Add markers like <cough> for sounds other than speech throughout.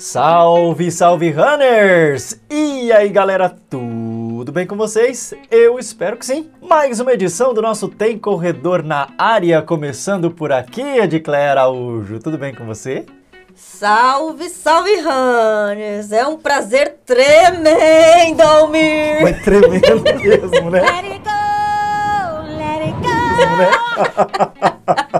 Salve, salve runners! E aí galera, tudo bem com vocês? Eu espero que sim. Mais uma edição do nosso Tem Corredor na área, começando por aqui, Edclaire Araújo. Tudo bem com você? Salve, salve, runners! É um prazer tremendo, Almir! Mas tremendo mesmo, né? Let it go, let it go! <laughs>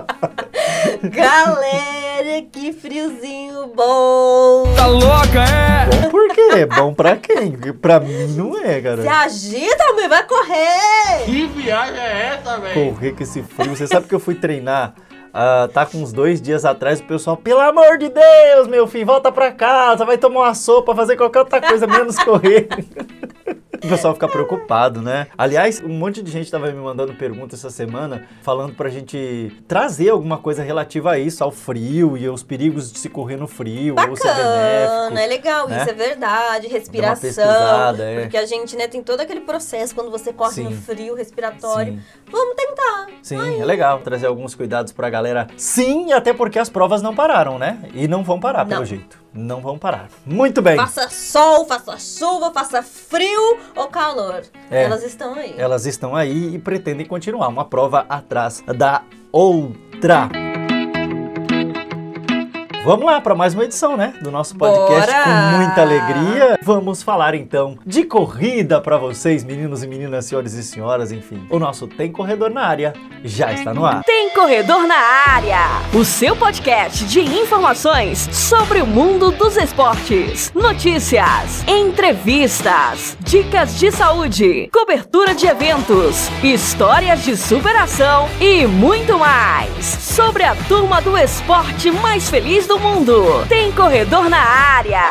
Galera, que friozinho bom! Tá louca, é? Bom por quê? Bom pra quem? Pra mim não é, Se cara. agita, Almir, vai correr! Que viagem é essa, velho? Correr com esse frio. Você sabe que eu fui treinar, ah, tá com uns dois dias atrás, o pessoal, pelo amor de Deus, meu filho, volta pra casa, vai tomar uma sopa, fazer qualquer outra coisa, menos correr. <laughs> O pessoal fica preocupado, né? Aliás, um monte de gente tava me mandando pergunta essa semana, falando pra gente trazer alguma coisa relativa a isso, ao frio e aos perigos de se correr no frio, ou se é Bacana, benéfico. é legal, né? isso é verdade, respiração. é. Porque a gente, né, tem todo aquele processo quando você corre Sim. no frio respiratório. Sim. Vamos tentar. Sim, é legal trazer alguns cuidados pra galera. Sim, até porque as provas não pararam, né? E não vão parar, pelo Não. jeito. Não vão parar. Muito bem. Faça sol, faça chuva, faça frio ou calor. É. Elas estão aí. Elas estão aí e pretendem continuar uma prova atrás da outra. Vamos lá para mais uma edição, né, do nosso podcast Bora! com muita alegria. Vamos falar então de corrida para vocês, meninos e meninas, senhores e senhoras, enfim. O nosso Tem Corredor na área já está no ar. Tem Corredor na Área, o seu podcast de informações sobre o mundo dos esportes, notícias, entrevistas, dicas de saúde, cobertura de eventos, histórias de superação e muito mais sobre a turma do esporte mais feliz do mundo. Tem Corredor na Área.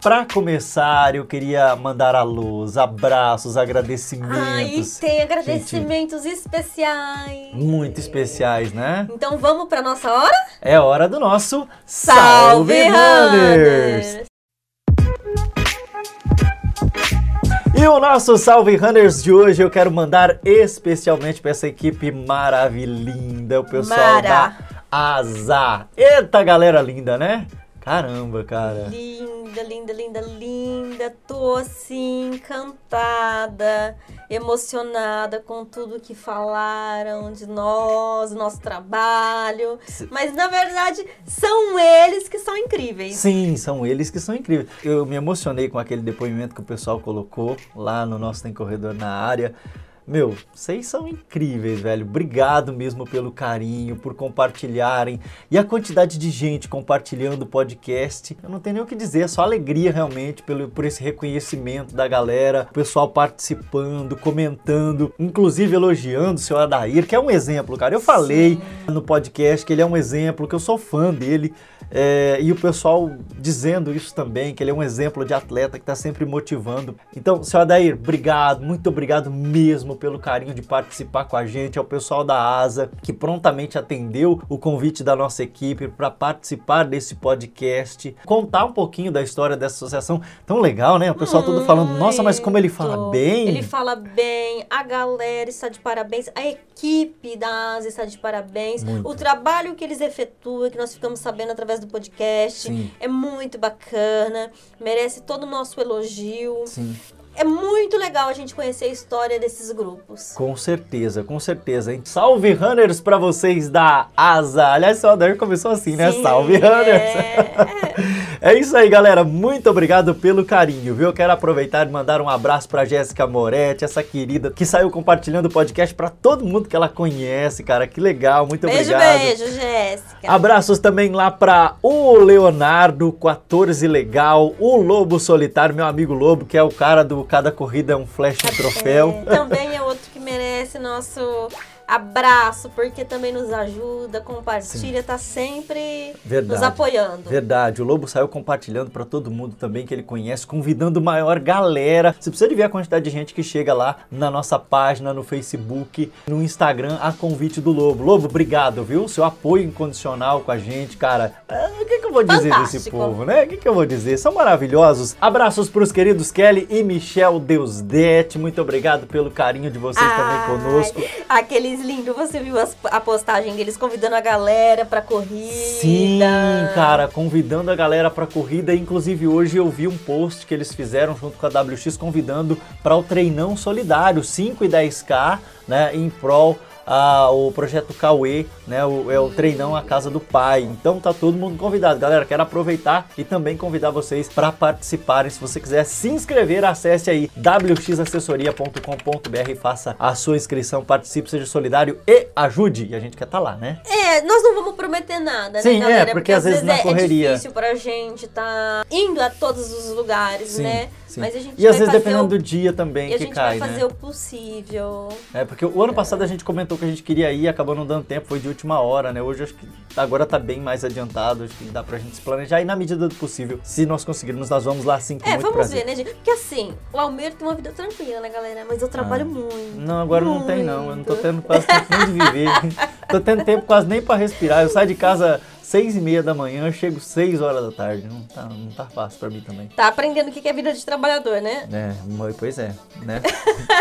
Para começar, eu queria mandar alôs, abraços, agradecimentos. Ai, tem agradecimentos especiais. Muito especiais, né? Então vamos para nossa hora? É hora do nosso Salve, Runners! Runners! E o nosso Salve Runners de hoje eu quero mandar especialmente para essa equipe maravilhinda, o pessoal Mara. da Asa. Eita galera linda, né? Caramba, cara. Linda, linda, linda, linda. Tô assim, encantada, emocionada com tudo que falaram de nós, nosso trabalho. Mas na verdade, são eles que são incríveis. Sim, são eles que são incríveis. Eu me emocionei com aquele depoimento que o pessoal colocou lá no nosso Tem Corredor na área. Meu, vocês são incríveis, velho. Obrigado mesmo pelo carinho, por compartilharem. E a quantidade de gente compartilhando o podcast. Eu não tenho nem o que dizer, é só alegria realmente pelo, por esse reconhecimento da galera. O pessoal participando, comentando, inclusive elogiando o seu Adair, que é um exemplo, cara. Eu falei no podcast que ele é um exemplo, que eu sou fã dele. É, e o pessoal dizendo isso também, que ele é um exemplo de atleta que está sempre motivando. Então, seu Adair, obrigado, muito obrigado mesmo pelo carinho de participar com a gente, ao pessoal da ASA, que prontamente atendeu o convite da nossa equipe para participar desse podcast, contar um pouquinho da história dessa associação. Tão legal, né? O pessoal todo falando, nossa, mas como ele fala bem. Ele fala bem, a galera está de parabéns, a equipe da ASA está de parabéns. Muito. O trabalho que eles efetuam, que nós ficamos sabendo através do podcast, Sim. é muito bacana, merece todo o nosso elogio. Sim. É muito legal a gente conhecer a história desses grupos. Com certeza, com certeza, hein? Salve Runners pra vocês da Asa. Aliás, o Adair começou assim, né? Sim, Salve Runners. é. <laughs> É isso aí, galera. Muito obrigado pelo carinho, viu? Eu quero aproveitar e mandar um abraço pra Jéssica Moretti, essa querida que saiu compartilhando o podcast pra todo mundo que ela conhece, cara. Que legal, muito Beijo, obrigado. beijo, Jéssica. Abraços também lá pra o Leonardo, 14 Legal, o Lobo Solitário, meu amigo Lobo, que é o cara do Cada Corrida é um Flash Troféu. É, também <laughs> é outro que merece nosso abraço, porque também nos ajuda, compartilha, tá sempre Verdade. nos apoiando. Verdade, o Lobo saiu compartilhando pra todo mundo também que ele conhece, convidando maior galera. Você precisa de ver a quantidade de gente que chega lá na nossa página, no Facebook, no Instagram, a convite do Lobo. Lobo, obrigado, viu? Seu apoio incondicional com a gente, cara. Ah, O que, que eu vou dizer desse Fantástico. povo, né? O que, que eu vou dizer? São maravilhosos. Abraços pros queridos Kelly e Michel Deusdete. Muito obrigado pelo carinho de vocês também Ai, conosco. Aqueles lindo, você viu as- a postagem deles convidando a galera pra corrida. Sim, cara, convidando a galera pra corrida. Inclusive, hoje eu vi um post que eles fizeram junto com a WX convidando para o treinão solidário 5 e 10K, né, em prol ah, o projeto Cauê, né, o, é o treinão a casa do pai. Então tá todo mundo convidado, galera. Quero aproveitar e também convidar vocês para participarem. Se você quiser se inscrever, acesse aí wxassessoria.com.br e faça a sua inscrição, participe, seja solidário e ajude. E a gente quer estar lá, né? É, nós não vamos prometer nada, Sim, é, né, galera? porque às vezes na é, correria- é difícil pra gente tá indo a todos os lugares, Sim, né? Sim. Mas a gente E às vezes dependendo o... do dia também E a que gente cai, vai fazer né? o possível. É, porque o ano passado a gente comentou que a gente queria ir, acabou não dando tempo, foi de última hora, né? Hoje acho que agora tá bem mais adiantado, acho que dá pra gente se planejar e na medida do possível, se nós conseguirmos, nós vamos lá sim com É, muito vamos prazer. ver, né, gente? Porque assim, o Almeida tem uma vida tranquila, né, galera? Mas eu trabalho muito. Ah. Não, agora não tem não, eu não tô muito. tendo quase tempo nem de viver. <laughs> tô tendo tempo quase nem pra respirar. Eu saio de casa seis e meia da manhã, eu chego seis horas da tarde. Não tá, não tá fácil pra mim também. Tá aprendendo o que é vida de trabalhador, né? É, pois é, né?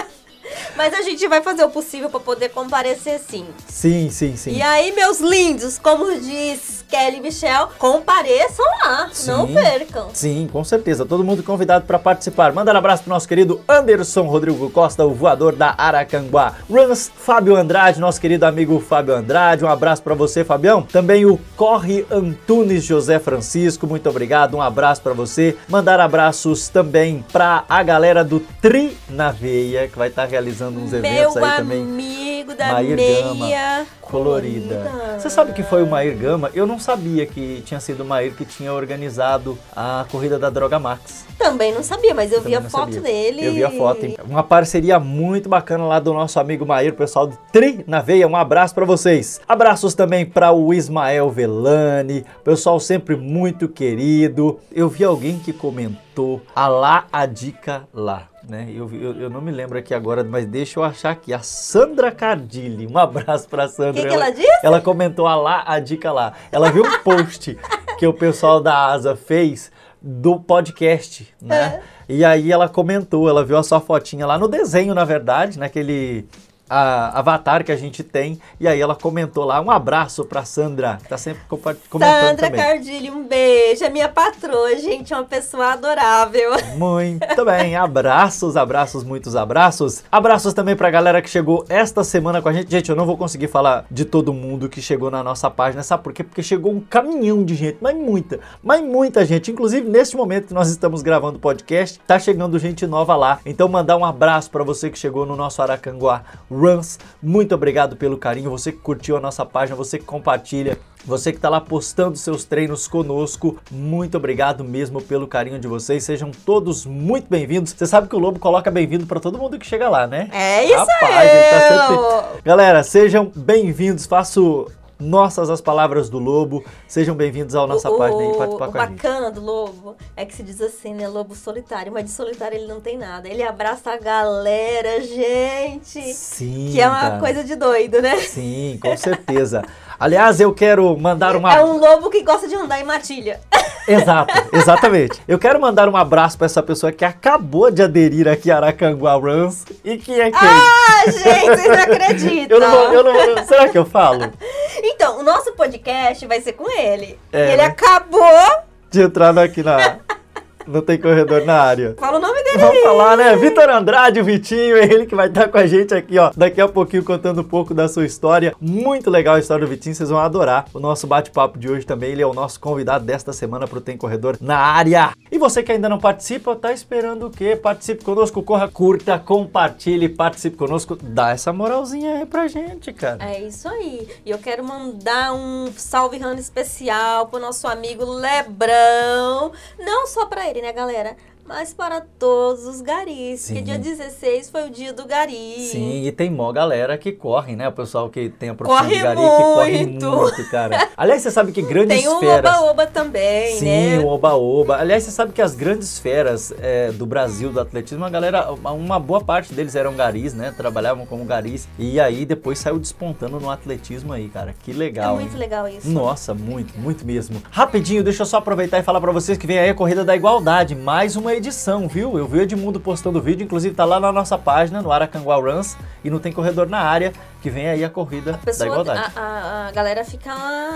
<laughs> Mas a gente vai fazer o possível pra poder comparecer sim. Sim, sim, sim. E aí, meus lindos, como diz Kelly e Michel, compareçam lá, não Sim. percam. Sim, com certeza. Todo mundo convidado para participar. Mandar um abraço pro nosso querido Anderson Rodrigo Costa, o voador da Aracanguá. Runs Fábio Andrade, nosso querido amigo Fábio Andrade. Um abraço para você, Fabião. Também o Corre Antunes José Francisco, muito obrigado. Um abraço para você. Mandar abraços também para a galera do Tri na Veia, que vai estar realizando uns eventos Meu aí também. amigo da Maír meia colorida. Você sabe que foi o Maír Gama? Eu não sabia que tinha sido o Maír que tinha organizado a corrida da Droga Max. Também não sabia, mas eu vi a foto sabia. dele. Eu vi a foto. hein? Uma parceria muito bacana lá do nosso amigo Maír, pessoal do Tri na Veia. Um abraço pra vocês. Abraços também para o Ismael Velani, pessoal sempre muito querido. Eu vi alguém que comentou Alá a dica lá. Né? Eu, eu, eu não me lembro aqui agora, mas deixa eu achar aqui. A Sandra Cardilli. Um abraço pra Sandra. Que que ela disse? Ela comentou a lá, a dica lá. Ela viu um post <laughs> que o pessoal da Asa fez do podcast, né? E aí ela comentou, ela viu a sua fotinha lá no desenho, na verdade, naquele a- avatar que a gente tem. E aí ela comentou lá, um abraço pra Sandra, que tá sempre comentando Sandra também. Um beijo. É minha patroa, gente, é uma pessoa adorável. Muito <laughs> bem, abraços, abraços, muitos abraços. Abraços também pra galera que chegou esta semana com a gente. Gente, eu não vou conseguir falar de todo mundo que chegou na nossa página, sabe por quê? Porque chegou um caminhão de gente, mas muita, mas muita gente. Inclusive, neste momento que nós estamos gravando o podcast, tá chegando gente nova lá. Então, mandar um abraço pra você que chegou no nosso Aracanguá Runs. Muito obrigado pelo carinho, você que curtiu a nossa página, você que compartilha. Você que está lá postando seus treinos conosco, muito obrigado mesmo pelo carinho de vocês. Sejam todos muito bem-vindos. Você sabe que o Lobo coloca bem-vindo para todo mundo que chega lá, né? É isso Rapaz, aí. ele tá sempre- Galera, sejam bem-vindos. Faço nossas as palavras do Lobo. Sejam bem-vindos à nossa o, página e o- participar o com a gente. bacana do lobo é que se diz assim, né? Lobo solitário, mas de solitário ele não tem nada. Ele abraça a galera, gente. Sim. que é uma cara. coisa de doido, né? Sim, com certeza. <laughs> Aliás, eu quero mandar uma É um lobo que gosta de andar em matilha. <laughs> Exato, exatamente. Eu quero mandar um abraço para essa pessoa que acabou de aderir aqui a Aracanguá Runs e que é quem? Ah, gente, vocês não acreditam. eu não vou, eu não vou- será que eu falo? Então, o nosso podcast vai ser com ele. É, ele né? acabou. De entrar aqui na. Não tem corredor na área. Fala o nome dele Vamos falar, né? Vitor Andrade, o Vitinho, é ele que vai estar com a gente aqui, ó. Daqui a pouquinho contando um pouco da sua história. Muito legal a história do Vitinho, vocês vão adorar. O nosso bate-papo de hoje também, ele é o nosso convidado desta semana pro Tem Corredor na área. E você que ainda não participa, tá esperando o quê? Participe conosco, corra, curta, compartilhe, participe conosco. Dá essa moralzinha aí pra gente, cara. É isso aí. E eu quero mandar um salve rando especial pro nosso amigo Lebrão. Não só pra ele, né, galera? Mas para todos os garis. Sim. Porque dia 16 foi o dia do gari. Sim, e tem mó galera que corre, né? O pessoal que tem a profissão Corre de gari que corre muito. muito, cara. <laughs> Aliás, você sabe que grandes Tem o feras... Oba-Oba também, Sim, né? o Oba-Oba. Aliás, você sabe que as grandes feras é, do Brasil, do atletismo, a galera, uma boa parte deles eram garis, né? Trabalhavam como garis. E aí depois saiu despontando no atletismo aí, cara. Que É legal, muito hein? legal isso. Nossa, muito, muito mesmo. Rapidinho, deixa eu só aproveitar e falar pra vocês que vem aí a Corrida da Igualdade, mais uma edição, viu? Eu vi o Edmundo postando vídeo, inclusive tá lá na nossa página, no Aracanguá Runs, e não tem corredor na área. Que vem aí a corrida A pessoa, da igualdade. a, a- a galera fica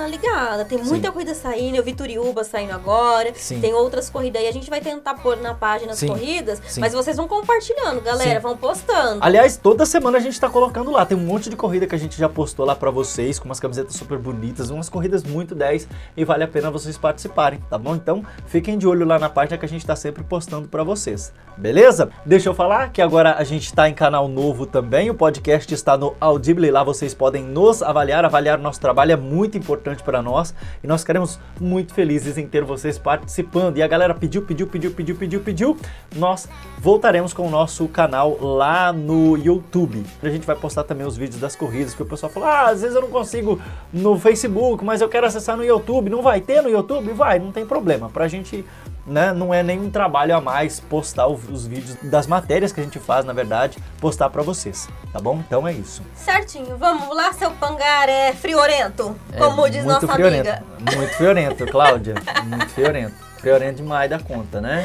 ligada. Tem muita Sim. corrida saindo. Eu vi Turiúba saindo agora. Sim. Tem outras corridas aí. A gente vai tentar pôr na página as Sim. corridas. Mas vocês vão compartilhando, galera. Vão postando. Aliás, toda semana a gente tá colocando lá. Tem um monte de corrida que a gente já postou lá pra vocês, com umas camisetas super bonitas, umas corridas muito 10 e vale a pena vocês participarem, tá bom? Então, fiquem de olho lá na página que a gente tá sempre postando pra vocês. Beleza? Deixa eu falar que agora a gente tá em canal novo também. O podcast está no Audible, lá vocês podem nos avaliar, avaliar o nosso trabalho é muito importante para nós e nós queremos muito felizes em ter vocês participando. E a galera pediu, pediu, pediu, pediu, pediu, pediu. Nós voltaremos com o nosso canal lá no YouTube. A gente vai postar também os vídeos das corridas, que o pessoal fala: "Ah, às vezes eu não consigo no Facebook, mas eu quero acessar no YouTube". Não vai ter no YouTube? Vai, não tem problema. Pra gente né, não é nenhum trabalho a mais postar os vídeos das matérias que a gente faz, na verdade, postar pra vocês, tá bom? Então é isso. Certinho. Vamos lá, seu pangaré friorento. É Como diz muito nossa friorento, amiga. Muito friorento, Cláudia. <laughs> muito friorento. Friorento demais da conta, né?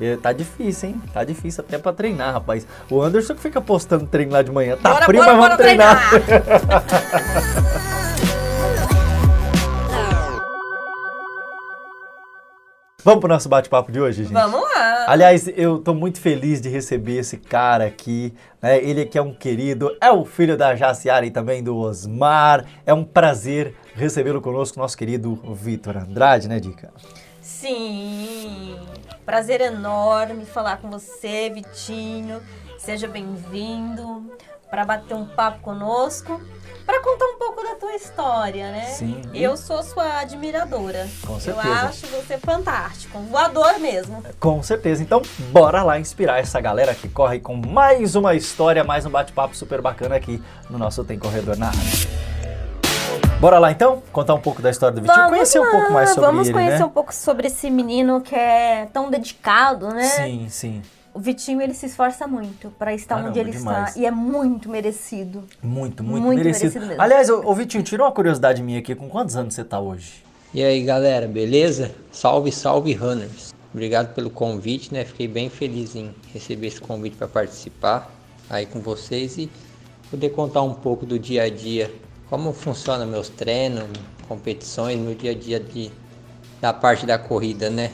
É, tá difícil, hein? Tá difícil até pra treinar, rapaz. O Anderson que fica postando treino lá de manhã. Tá Bora, mas vamos bora treinar. <laughs> Vamos pro nosso bate-papo de hoje, gente? Vamos lá. Aliás, eu tô muito feliz de receber esse cara aqui, né? Ele que é um querido, é o filho da Jaciara e também do Osmar. É um prazer recebê-lo conosco, nosso querido Vitor Andrade, né, Dica? Sim. Prazer enorme falar com você, Vitinho. Seja bem-vindo para bater um papo conosco, para contar um pouco da tua história, né? Sim. Eu sou sua admiradora. Com Eu certeza. acho você fantástico, um voador mesmo. Com certeza. Então, bora lá inspirar essa galera que corre com mais uma história, mais um bate-papo super bacana aqui no nosso Tem Corredor na área. Bora lá então, contar um pouco da história do Vitinho, conhecer um lá, pouco mais sobre Vamos ele, conhecer né? um pouco sobre esse menino que é tão dedicado, né? Sim, sim. O Vitinho ele se esforça muito para estar Caramba, onde ele demais. está e é muito merecido. Muito, muito, Muito merecido. merecido mesmo. Aliás, ô, ô Vitinho, tirou uma curiosidade minha aqui. Com quantos anos você tá hoje? E aí galera, beleza? Salve, salve runners! Obrigado pelo convite, né? Fiquei bem feliz em receber esse convite para participar aí com vocês e poder contar um pouco do dia a dia, como funciona meus treinos, competições, meu dia a dia de, da parte da corrida, né?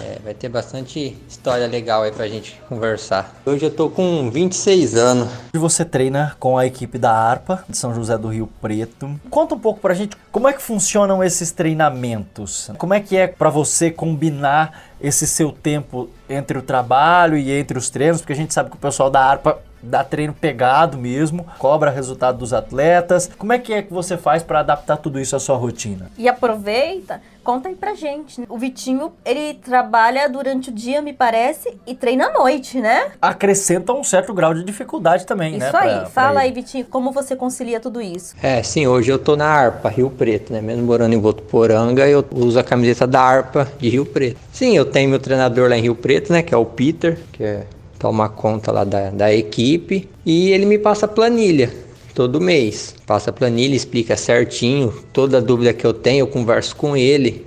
É, vai ter bastante história legal aí pra gente conversar. Hoje eu tô com 26 anos. Hoje você treina com a equipe da ARPA de São José do Rio Preto. Conta um pouco pra gente como é que funcionam esses treinamentos. Como é que é pra você combinar esse seu tempo entre o trabalho e entre os treinos, porque a gente sabe que o pessoal da ARPA dá treino pegado mesmo, cobra resultado dos atletas. Como é que é que você faz pra adaptar tudo isso à sua rotina? E aproveita, conta aí pra gente. né? O Vitinho, ele trabalha durante o dia, me parece, e treina à noite, né? Acrescenta um certo grau de dificuldade também, né? Isso aí. pra- pra Fala aí, ele. Vitinho, como você concilia tudo isso? É, sim, hoje eu tô na ARPA, Rio Preto, né? Mesmo morando em Votuporanga, eu uso a camiseta da ARPA de Rio Preto. Sim, eu tenho meu treinador lá em Rio Preto, né? Que é o Peter, que é, toma conta lá da, da equipe. E ele me passa planilha todo mês. Passa planilha, explica certinho. Toda dúvida que eu tenho, eu converso com ele.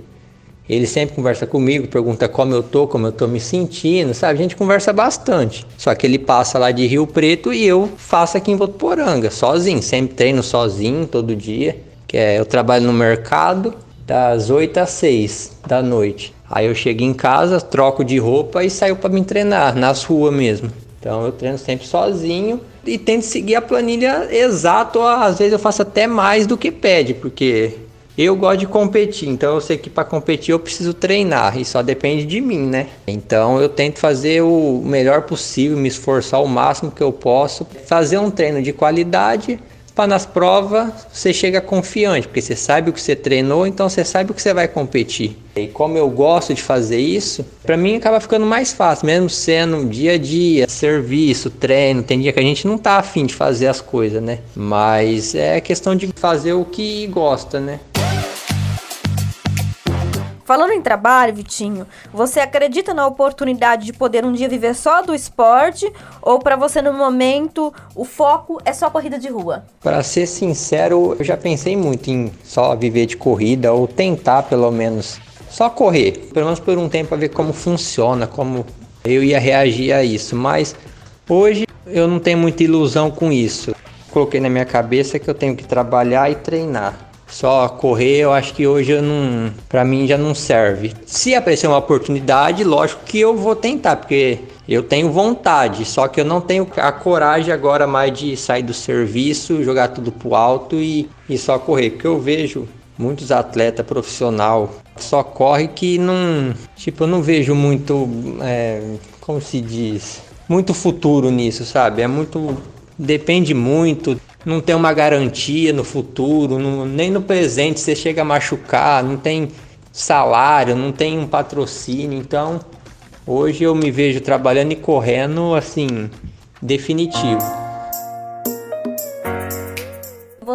Ele sempre conversa comigo, pergunta como eu tô, como eu tô me sentindo, sabe? A gente conversa bastante. Só que ele passa lá de Rio Preto e eu faço aqui em Votuporanga, sozinho. Sempre treino sozinho, todo dia. Que é, eu trabalho no mercado das 8 às 6 da noite. Aí eu chego em casa, troco de roupa e saio para me treinar, nas ruas mesmo. Então eu treino sempre sozinho e tento seguir a planilha exato, ou às vezes eu faço até mais do que pede, porque eu gosto de competir, então eu sei que para competir eu preciso treinar e só depende de mim, né? Então eu tento fazer o melhor possível, me esforçar o máximo que eu posso, fazer um treino de qualidade para nas provas você chega confiante, porque você sabe o que você treinou, então você sabe o que você vai competir. E como eu gosto de fazer isso, para mim acaba ficando mais fácil, mesmo sendo dia a dia, serviço, treino. Tem dia que a gente não tá afim de fazer as coisas, né? Mas é questão de fazer o que gosta, né? Falando em trabalho, Vitinho, você acredita na oportunidade de poder um dia viver só do esporte? Ou pra você, no momento, o foco é só corrida de rua? Para ser sincero, eu já pensei muito em só viver de corrida ou tentar pelo menos só correr, pelo menos por um tempo para ver como funciona, como eu ia reagir a isso. Mas hoje eu não tenho muita ilusão com isso. coloquei na minha cabeça que eu tenho que trabalhar e treinar. Só correr, eu acho que hoje eu não, para mim já não serve. Se aparecer uma oportunidade, lógico que eu vou tentar, porque eu tenho vontade, só que eu não tenho a coragem agora mais de sair do serviço, jogar tudo pro alto e, e só correr, porque eu vejo muitos atletas profissional só corre que não, tipo, eu não vejo muito, é, como se diz, muito futuro nisso, sabe? É muito, depende muito, não tem uma garantia no futuro, não, nem no presente você chega a machucar, não tem salário, não tem um patrocínio, então hoje eu me vejo trabalhando e correndo assim, definitivo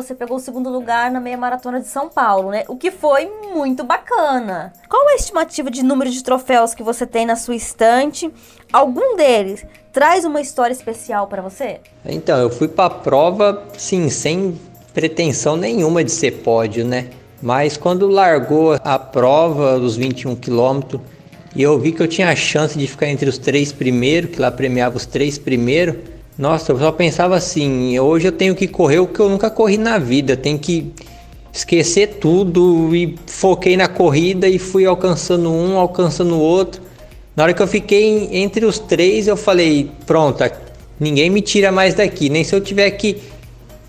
você pegou o segundo lugar na meia maratona de São Paulo, né? O que foi muito bacana. Qual a estimativa de número de troféus que você tem na sua estante? Algum deles traz uma história especial para você? Então, eu fui para a prova, sim, sem pretensão nenhuma de ser pódio, né? Mas quando largou a prova dos 21 quilômetros e eu vi que eu tinha a chance de ficar entre os três primeiros, que lá premiava os três primeiros, nossa, eu só pensava assim, hoje eu tenho que correr o que eu nunca corri na vida, tenho que esquecer tudo e foquei na corrida e fui alcançando um, alcançando o outro. Na hora que eu fiquei entre os três, eu falei, pronto, ninguém me tira mais daqui, nem se eu tiver que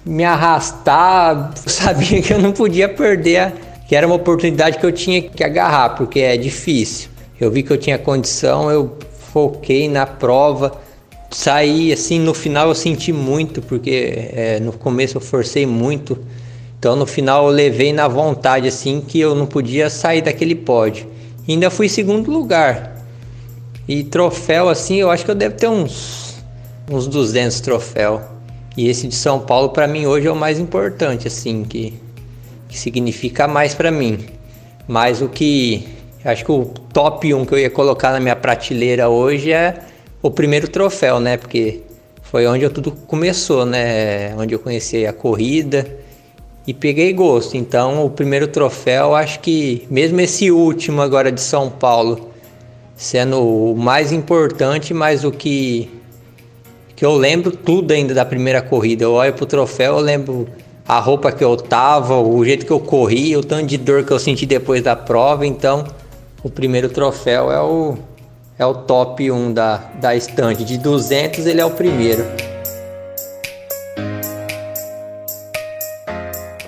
me arrastar, <laughs> sabia que eu não podia perder, que era uma oportunidade que eu tinha que agarrar, porque é difícil. Eu vi que eu tinha condição, eu foquei na prova saí assim no final eu senti muito porque é, no começo eu forcei muito. Então no final eu levei na vontade assim que eu não podia sair daquele pódio. E ainda fui segundo lugar. E troféu assim eu acho que eu devo ter uns uns 200 troféu. E esse de São Paulo para mim hoje é o mais importante assim que, que significa mais para mim. Mas o que acho que o top 1 que eu ia colocar na minha prateleira hoje é o primeiro troféu, né? Porque foi onde tudo começou, né? Onde eu conheci a corrida e peguei gosto. Então, o primeiro troféu, acho que mesmo esse último agora de São Paulo, sendo o mais importante, mas o que que eu lembro tudo ainda da primeira corrida. Eu olho pro troféu, eu lembro a roupa que eu tava, o jeito que eu corri, o tanto de dor que eu senti depois da prova. Então, o primeiro troféu é o é o top 1 da, da estante. De 200 ele é o primeiro.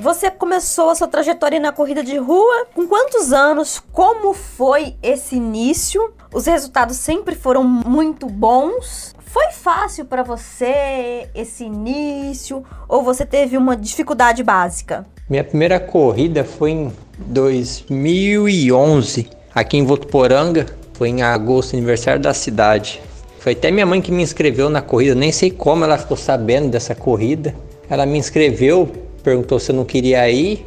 Você começou a sua trajetória na corrida de rua com quantos anos? Como foi esse início? Os resultados sempre foram muito bons. Foi fácil para você esse início ou você teve uma dificuldade básica? Minha primeira corrida foi em 2011, aqui em Votuporanga. Foi em agosto, aniversário da cidade. Foi até minha mãe que me inscreveu na corrida, nem sei como ela ficou sabendo dessa corrida. Ela me inscreveu, perguntou se eu não queria ir.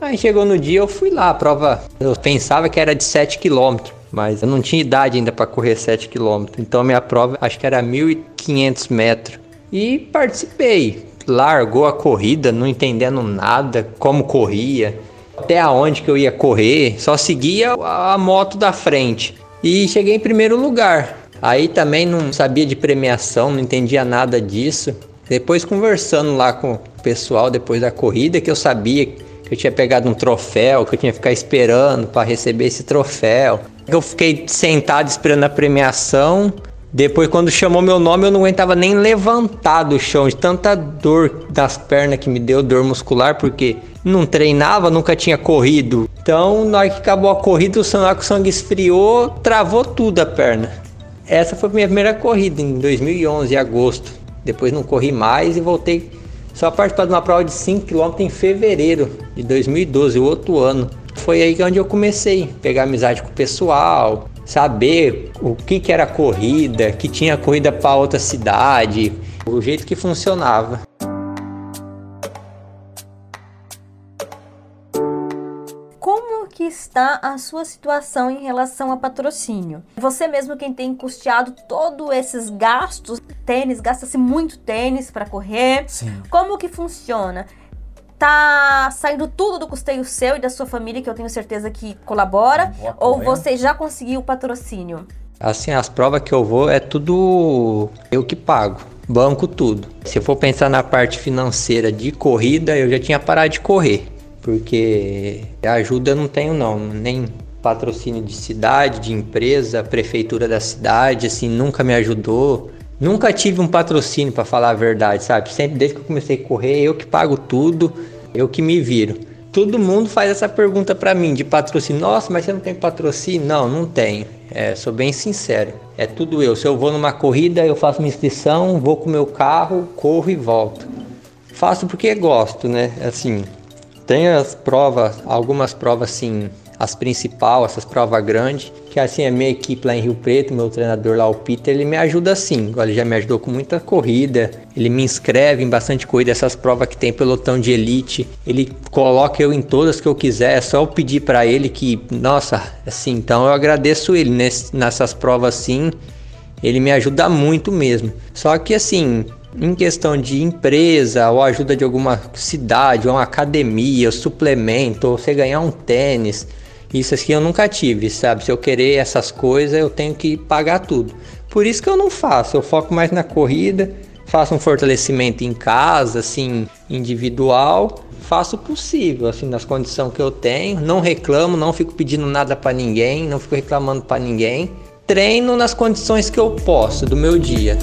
Aí chegou no dia, eu fui lá, a prova, eu pensava que era de 7 km, mas eu não tinha idade ainda para correr 7 km. Então minha prova acho que era 1500 metros. E participei. Largou a corrida, não entendendo nada, como corria, até aonde que eu ia correr, só seguia a moto da frente e cheguei em primeiro lugar. Aí também não sabia de premiação, não entendia nada disso. Depois conversando lá com o pessoal depois da corrida, que eu sabia que eu tinha pegado um troféu, que eu tinha que ficar esperando para receber esse troféu. Eu fiquei sentado esperando a premiação. Depois, quando chamou meu nome, eu não aguentava nem levantar do chão, de tanta dor das pernas que me deu, dor muscular, porque não treinava, nunca tinha corrido. Então, na hora que acabou a corrida, o sangue, sangue esfriou, travou tudo a perna. Essa foi a minha primeira corrida em 2011, em agosto. Depois não corri mais e voltei só a participar de uma prova de 5 km em fevereiro de 2012, o outro ano. Foi aí onde eu comecei a pegar amizade com o pessoal, saber o que, que era corrida, que tinha corrida para outra cidade, o jeito que funcionava. Está a sua situação em relação a patrocínio? Você mesmo quem tem custeado todos esses gastos, tênis, gasta-se muito tênis para correr. Sim. Como que funciona? Tá saindo tudo do custeio seu e da sua família, que eu tenho certeza que colabora, ou você já conseguiu o patrocínio? Assim, as provas que eu vou é tudo eu que pago, banco tudo. Se eu for pensar na parte financeira de corrida, eu já tinha parado de correr, porque ajuda não tenho não, nem patrocínio de cidade, de empresa, prefeitura da cidade, assim, nunca me ajudou. Nunca tive um patrocínio para falar a verdade, sabe? Sempre desde que eu comecei a correr, eu que pago tudo, eu que me viro. Todo mundo faz essa pergunta para mim de patrocínio. Nossa, mas você não tem patrocínio? Não, não tenho. É, sou bem sincero. É tudo eu. Se eu vou numa corrida, eu faço minha inscrição, vou com meu carro, corro e volto. Faço porque gosto, né? Assim, tem as provas, algumas provas assim as principais, essas provas grandes, que assim a minha equipe lá em Rio Preto, meu treinador lá o Peter, ele me ajuda assim. Ele já me ajudou com muita corrida, ele me inscreve em bastante corrida, essas provas que tem pelotão de elite, ele coloca eu em todas que eu quiser, é só eu pedir para ele que, nossa, assim, então eu agradeço ele nessas provas assim, ele me ajuda muito mesmo. Só que assim, em questão de empresa ou ajuda de alguma cidade, ou uma academia, ou suplemento, ou você ganhar um tênis, isso aqui eu nunca tive, sabe? Se eu querer essas coisas, eu tenho que pagar tudo. Por isso que eu não faço, eu foco mais na corrida, faço um fortalecimento em casa, assim, individual, faço o possível, assim, nas condições que eu tenho, não reclamo, não fico pedindo nada para ninguém, não fico reclamando para ninguém. Treino nas condições que eu posso do meu dia.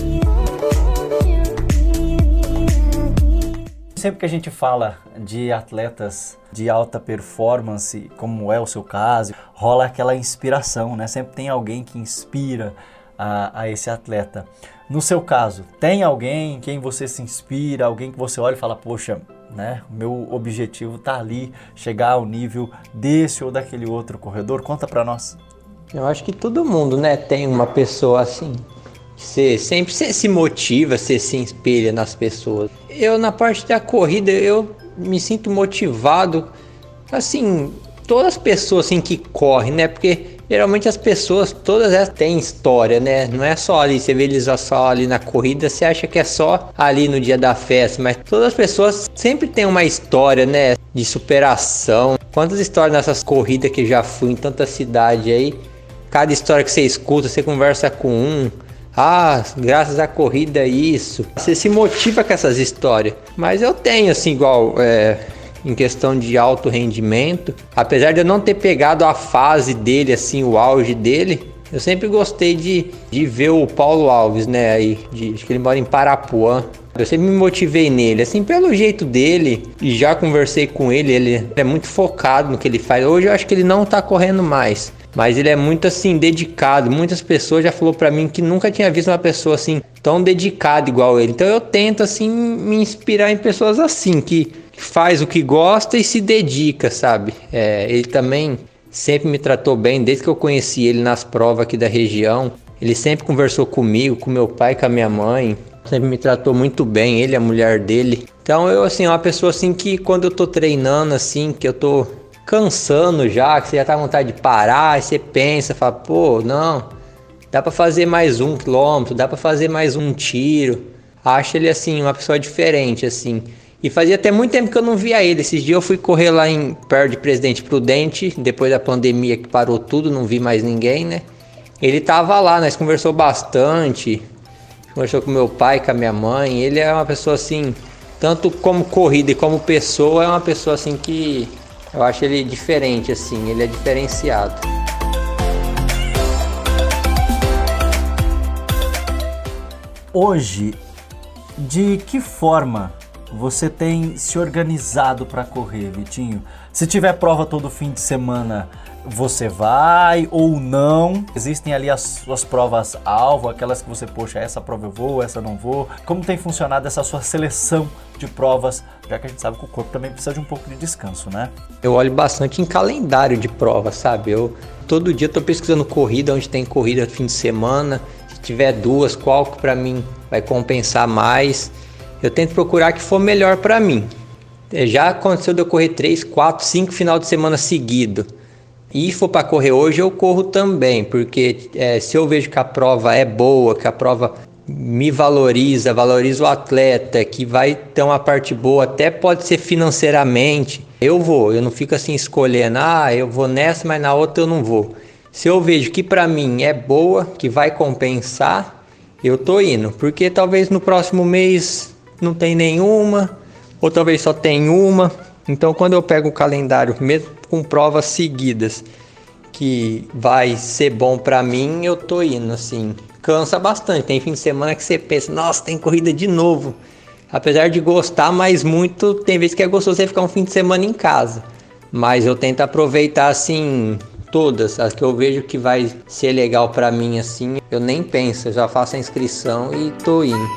Sempre que a gente fala de atletas de alta performance, como é o seu caso, rola aquela inspiração, né? Sempre tem alguém que inspira a, a esse atleta. No seu caso, tem alguém em quem você se inspira, alguém que você olha e fala, poxa, né? O meu objetivo tá ali, chegar ao nível desse ou daquele outro corredor. Conta para nós. Eu acho que todo mundo, né, tem uma pessoa assim. Você sempre se motiva, você se inspira nas pessoas. Eu na parte da corrida eu me sinto motivado, assim, todas as pessoas assim que correm, né? Porque geralmente as pessoas todas elas têm história, né? Não é só ali, você vê eles só ali na corrida, você acha que é só ali no dia da festa, mas todas as pessoas sempre têm uma história, né? De superação. Quantas histórias nessas corridas que já fui em tanta cidade aí, cada história que você escuta, você conversa com um, ah, graças à corrida isso. Você se motiva com essas histórias. Mas eu tenho assim igual é, em questão de alto rendimento, apesar de eu não ter pegado a fase dele assim, o auge dele, eu sempre gostei de, de ver o Paulo Alves, né? Aí, de, acho que ele mora em Parapuã. Eu sempre me motivei nele, assim, pelo jeito dele, e já conversei com ele, ele é muito focado no que ele faz. Hoje eu acho que ele não tá correndo mais, mas ele é muito assim dedicado. Muitas pessoas já falou para mim que nunca tinha visto uma pessoa assim tão dedicada igual ele. Então eu tento assim me inspirar em pessoas assim que, faz o que gosta e se dedica, sabe? É, ele também sempre me tratou bem desde que eu conheci ele nas provas aqui da região. Ele sempre conversou comigo, com meu pai, com a minha mãe. Sempre me tratou muito bem, ele, a mulher dele. Então eu assim, uma pessoa assim que quando eu tô treinando assim, que eu tô cansando já, que você já tá com vontade de parar, e você pensa, fala, pô, não, dá para fazer mais um quilômetro, dá para fazer mais um tiro. Acho ele assim, uma pessoa diferente, assim. E fazia até muito tempo que eu não via ele. Esses dias eu fui correr lá em perto de Presidente Prudente, depois da pandemia que parou tudo, não vi mais ninguém, né? Ele tava lá, nós conversou bastante. Conversou com meu pai, com a minha mãe. Ele é uma pessoa assim, tanto como corrida e como pessoa, é uma pessoa assim que eu acho ele diferente, assim, ele é diferenciado. Hoje, de que forma você tem se organizado para correr, Vitinho? Se tiver prova todo fim de semana, você vai ou não? Existem ali as suas provas alvo, aquelas que você, poxa, essa prova eu vou, essa não vou. Como tem funcionado essa sua seleção de provas, já que a gente sabe que o corpo também precisa de um pouco de descanso, né? Eu olho bastante em calendário de prova, sabe? Eu todo dia estou pesquisando corrida, onde tem corrida fim de semana. Se tiver duas, qual que para mim vai compensar mais? Eu tento procurar que for melhor para mim. Já aconteceu de eu correr 3, 4, 5 final de semana seguido e for para correr hoje, eu corro também, porque é, se eu vejo que a prova é boa, que a prova me valoriza, valoriza o atleta, que vai ter uma parte boa, até pode ser financeiramente, eu vou, eu não fico assim escolhendo, ah, eu vou nessa, mas na outra eu não vou. Se eu vejo que para mim é boa, que vai compensar, eu tô indo, porque talvez no próximo mês não tem nenhuma, ou talvez só tem uma. Então quando eu pego o calendário mesmo com provas seguidas, que vai ser bom para mim, eu tô indo assim. Cansa bastante. Tem fim de semana que você pensa, nossa, tem corrida de novo. Apesar de gostar mais muito, tem vezes que é gostoso você ficar um fim de semana em casa. Mas eu tento aproveitar assim todas as que eu vejo que vai ser legal para mim assim, eu nem penso, eu já faço a inscrição e tô indo.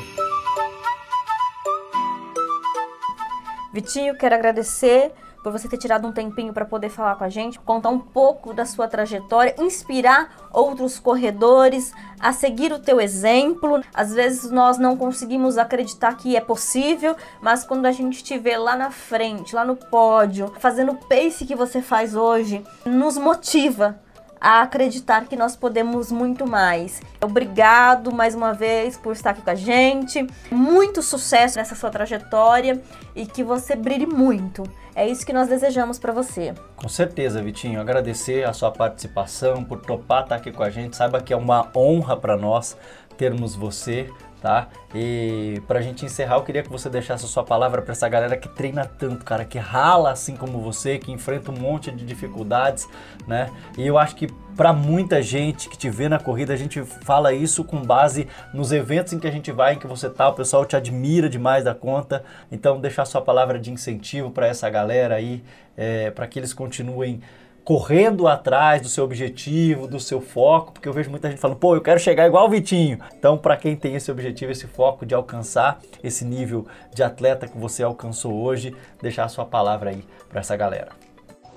Vitinho, quero agradecer por você ter tirado um tempinho para poder falar com a gente, contar um pouco da sua trajetória, inspirar outros corredores a seguir o teu exemplo. Às vezes nós não conseguimos acreditar que é possível, mas quando a gente te vê lá na frente, lá no pódio, fazendo o pace que você faz hoje, nos motiva a acreditar que nós podemos muito mais. Obrigado mais uma vez por estar aqui com a gente. Muito sucesso nessa sua trajetória e que você brilhe muito. É isso que nós desejamos para você. Com certeza, Vitinho. Agradecer a sua participação, por topar estar aqui com a gente. Saiba que é uma honra para nós termos você tá? E pra gente encerrar, eu queria que você deixasse a sua palavra para essa galera que treina tanto, cara, que rala assim como você, que enfrenta um monte de dificuldades, né? E eu acho que para muita gente que te vê na corrida, a gente fala isso com base nos eventos em que a gente vai, em que você tá, o pessoal te admira demais da conta. Então, deixar sua palavra de incentivo para essa galera aí, é, para que eles continuem correndo atrás do seu objetivo, do seu foco, porque eu vejo muita gente falando, pô, eu quero chegar igual o Vitinho. Então, para quem tem esse objetivo, esse foco de alcançar esse nível de atleta que você alcançou hoje, deixar a sua palavra aí para essa galera.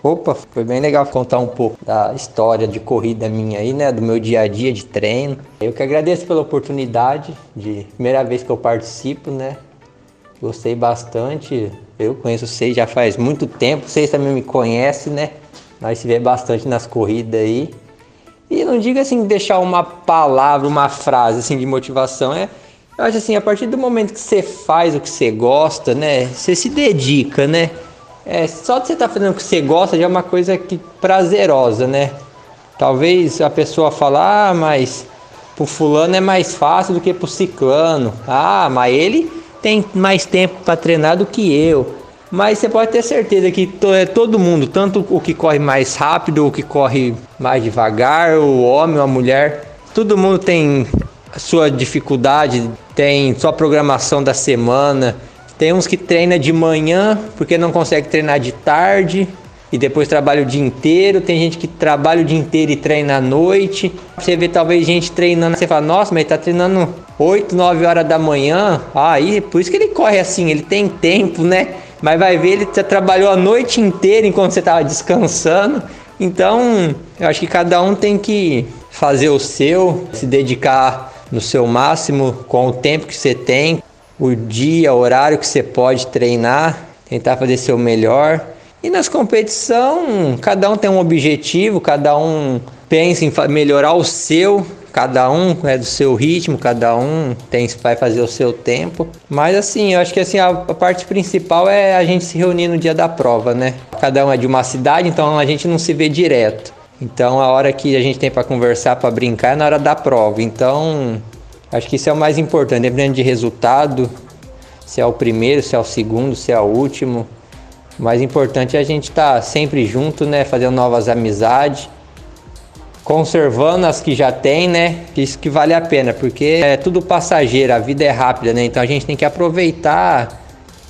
Opa, foi bem legal contar um pouco da história de corrida minha aí, né, do meu dia a dia de treino. Eu que agradeço pela oportunidade de primeira vez que eu participo, né? Gostei bastante. Eu conheço vocês já faz muito tempo, vocês também me conhecem, né? Nós se vê bastante nas corridas aí. E não diga assim, deixar uma palavra, uma frase assim de motivação. É, eu acho assim, a partir do momento que você faz o que você gosta, né? Você se dedica, né? É, só de você estar tá fazendo o que você gosta já é uma coisa que prazerosa, né? Talvez a pessoa falar, ah, mas pro fulano é mais fácil do que pro ciclano. Ah, mas ele tem mais tempo para treinar do que eu. Mas você pode ter certeza que é todo mundo, tanto o que corre mais rápido, o que corre mais devagar, o homem, a mulher, todo mundo tem sua dificuldade, tem sua programação da semana. Tem uns que treina de manhã porque não consegue treinar de tarde e depois trabalha o dia inteiro. Tem gente que trabalha o dia inteiro e treina à noite. Você vê talvez gente treinando, você fala, nossa, mas ele tá treinando 8, 9 horas da manhã. Aí, ah, por isso que ele corre assim, ele tem tempo, né? Mas vai ver, ele trabalhou a noite inteira enquanto você estava descansando. Então, eu acho que cada um tem que fazer o seu, se dedicar no seu máximo com o tempo que você tem, o dia, o horário que você pode treinar, tentar fazer seu melhor. E nas competições, cada um tem um objetivo, cada um pensa em melhorar o seu, cada um é do seu ritmo, cada um tem vai fazer o seu tempo. Mas assim, eu acho que assim a, a, parte principal é a gente se reunir no dia da prova, né? Cada um é de uma cidade, então a gente não se vê direto. Então a hora que a gente tem para conversar, para brincar é na hora da prova. Então, acho que isso é o mais importante, dependendo de resultado, se é o primeiro, se é o segundo, se é o último. O mais importante é a gente estar tá sempre junto, né? Fazendo novas amizades conservando as que já tem, né? Isso que vale a pena, porque é tudo passageiro, a vida é rápida, né? Então a gente tem que aproveitar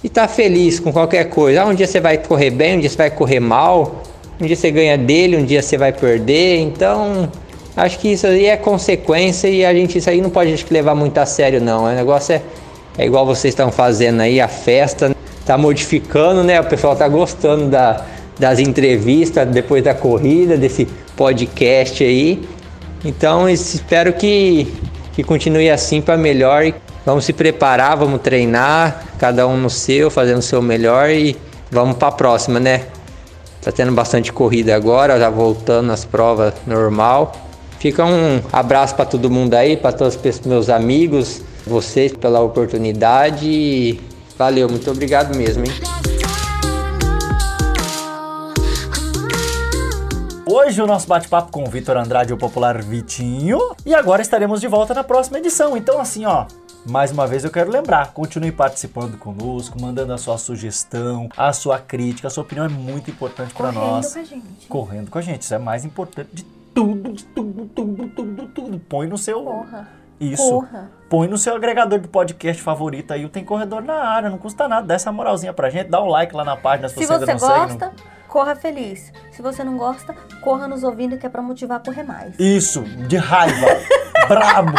e estar tá feliz com qualquer coisa. Ah, um dia você vai correr bem, um dia você vai correr mal, um dia você ganha dele, um dia você vai perder. Então, acho que isso aí é consequência e a gente isso aí não pode levar muito a sério não. O negócio é, é igual vocês estão fazendo aí, a festa tá modificando, né? O pessoal tá gostando da, das entrevistas depois da corrida, desse podcast aí. Então espero que, que continue assim para melhor. Vamos se preparar, vamos treinar, cada um no seu, fazendo o seu melhor e vamos para a próxima, né? Tá tendo bastante corrida agora, já voltando às provas normal. Fica um abraço para todo mundo aí, para todos os meus amigos, vocês pela oportunidade. Valeu, muito obrigado mesmo, hein? Hoje o nosso bate-papo com o Vitor Andrade, o popular Vitinho. E agora estaremos de volta na próxima edição. Então, assim, ó, mais uma vez eu quero lembrar, continue participando conosco, mandando a sua sugestão, a sua crítica, a sua opinião é muito importante para nós. Correndo com a gente. Correndo com a gente, isso é mais importante de tudo, de tudo, tudo, tudo, tudo. Põe no seu Porra. isso. Corra. Põe no seu agregador de podcast favorito aí, o Tem Corredor na área, não custa nada, dá essa moralzinha pra gente, dá um like lá na página se, Se você ainda você não segue. não- gosta, corra feliz. Se você não gosta, corra nos ouvindo que é pra motivar a correr mais. Isso, de raiva. <laughs> Brabo.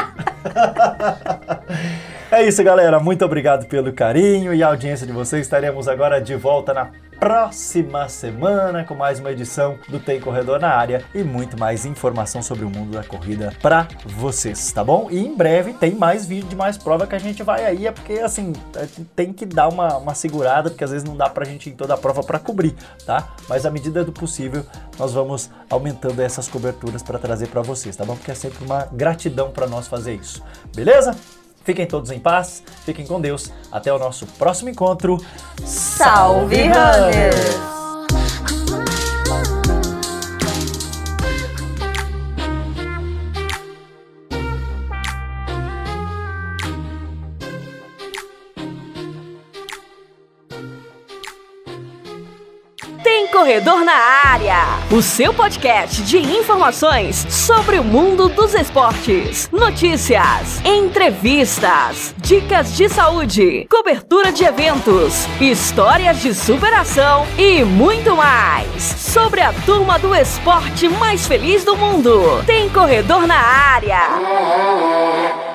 é isso, galera. Muito obrigado pelo carinho e a audiência de vocês. Estaremos agora de volta na próxima semana com mais uma edição do Tem Corredor na área e muito mais informação sobre o mundo da corrida pra vocês, tá bom? E em breve tem mais vídeo de mais prova que a gente vai aí, é porque assim, gente tem que dar uma, uma segurada, porque às vezes não dá pra gente ir em toda a prova pra cobrir, tá? Mas à medida do possível, nós vamos aumentando essas coberturas pra trazer pra vocês, tá bom? Porque é sempre uma gratidão pra nós fazer isso, beleza? Fiquem todos em paz, fiquem com Deus. Até o nosso próximo encontro. Salve, runners! Corredor na Área, o seu podcast de informações sobre o mundo dos esportes, notícias, entrevistas, dicas de saúde, cobertura de eventos, histórias de superação e muito mais sobre a turma do esporte mais feliz do mundo. Tem Corredor na Área.